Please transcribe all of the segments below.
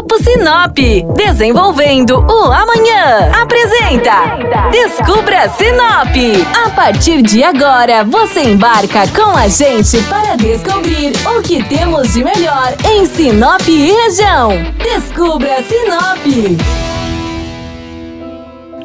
Grupo Sinop, desenvolvendo o amanhã. Apresenta Descubra Sinop. A partir de agora, você embarca com a gente para descobrir o que temos de melhor em Sinop e região. Descubra Sinop.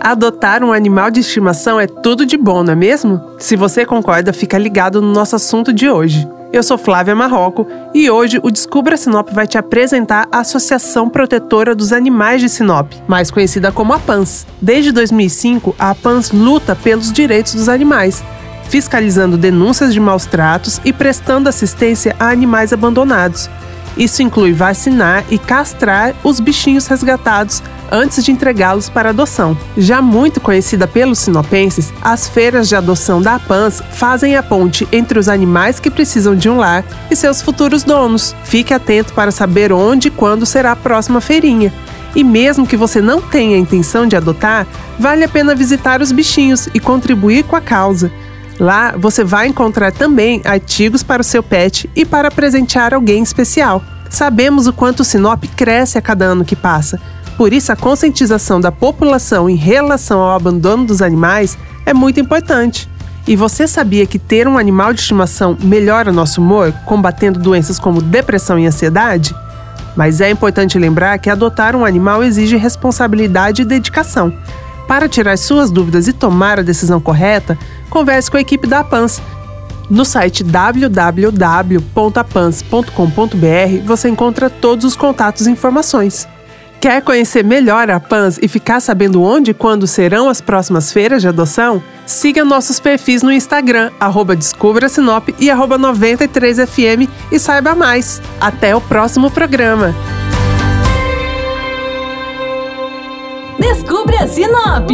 Adotar um animal de estimação é tudo de bom, não é mesmo? Se você concorda, fica ligado no nosso assunto de hoje. Eu sou Flávia Marroco e hoje o Descubra Sinop vai te apresentar a Associação Protetora dos Animais de Sinop, mais conhecida como a PANS. Desde 2005, a PANS luta pelos direitos dos animais, fiscalizando denúncias de maus tratos e prestando assistência a animais abandonados. Isso inclui vacinar e castrar os bichinhos resgatados antes de entregá-los para adoção. Já muito conhecida pelos sinopenses, as feiras de adoção da PANS fazem a ponte entre os animais que precisam de um lar e seus futuros donos. Fique atento para saber onde e quando será a próxima feirinha. E mesmo que você não tenha a intenção de adotar, vale a pena visitar os bichinhos e contribuir com a causa. Lá você vai encontrar também artigos para o seu pet e para presentear alguém especial. Sabemos o quanto Sinop cresce a cada ano que passa, por isso a conscientização da população em relação ao abandono dos animais é muito importante. E você sabia que ter um animal de estimação melhora nosso humor, combatendo doenças como depressão e ansiedade? Mas é importante lembrar que adotar um animal exige responsabilidade e dedicação. Para tirar suas dúvidas e tomar a decisão correta, converse com a equipe da APANS. No site www.apans.com.br você encontra todos os contatos e informações. Quer conhecer melhor a PANS e ficar sabendo onde e quando serão as próximas feiras de adoção? Siga nossos perfis no Instagram, arroba Descubra Sinop e arroba 93FM e saiba mais. Até o próximo programa! Descubra Sinop.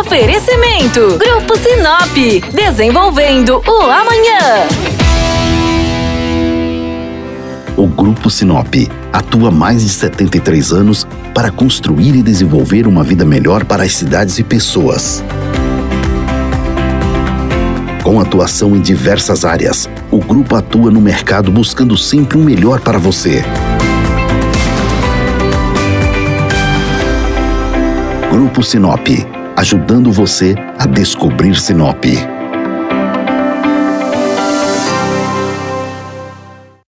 Oferecimento: Grupo Sinop. Desenvolvendo o amanhã. O Grupo Sinop atua mais de 73 anos para construir e desenvolver uma vida melhor para as cidades e pessoas. Com atuação em diversas áreas, o grupo atua no mercado buscando sempre o melhor para você. Grupo Sinop, ajudando você a descobrir Sinop.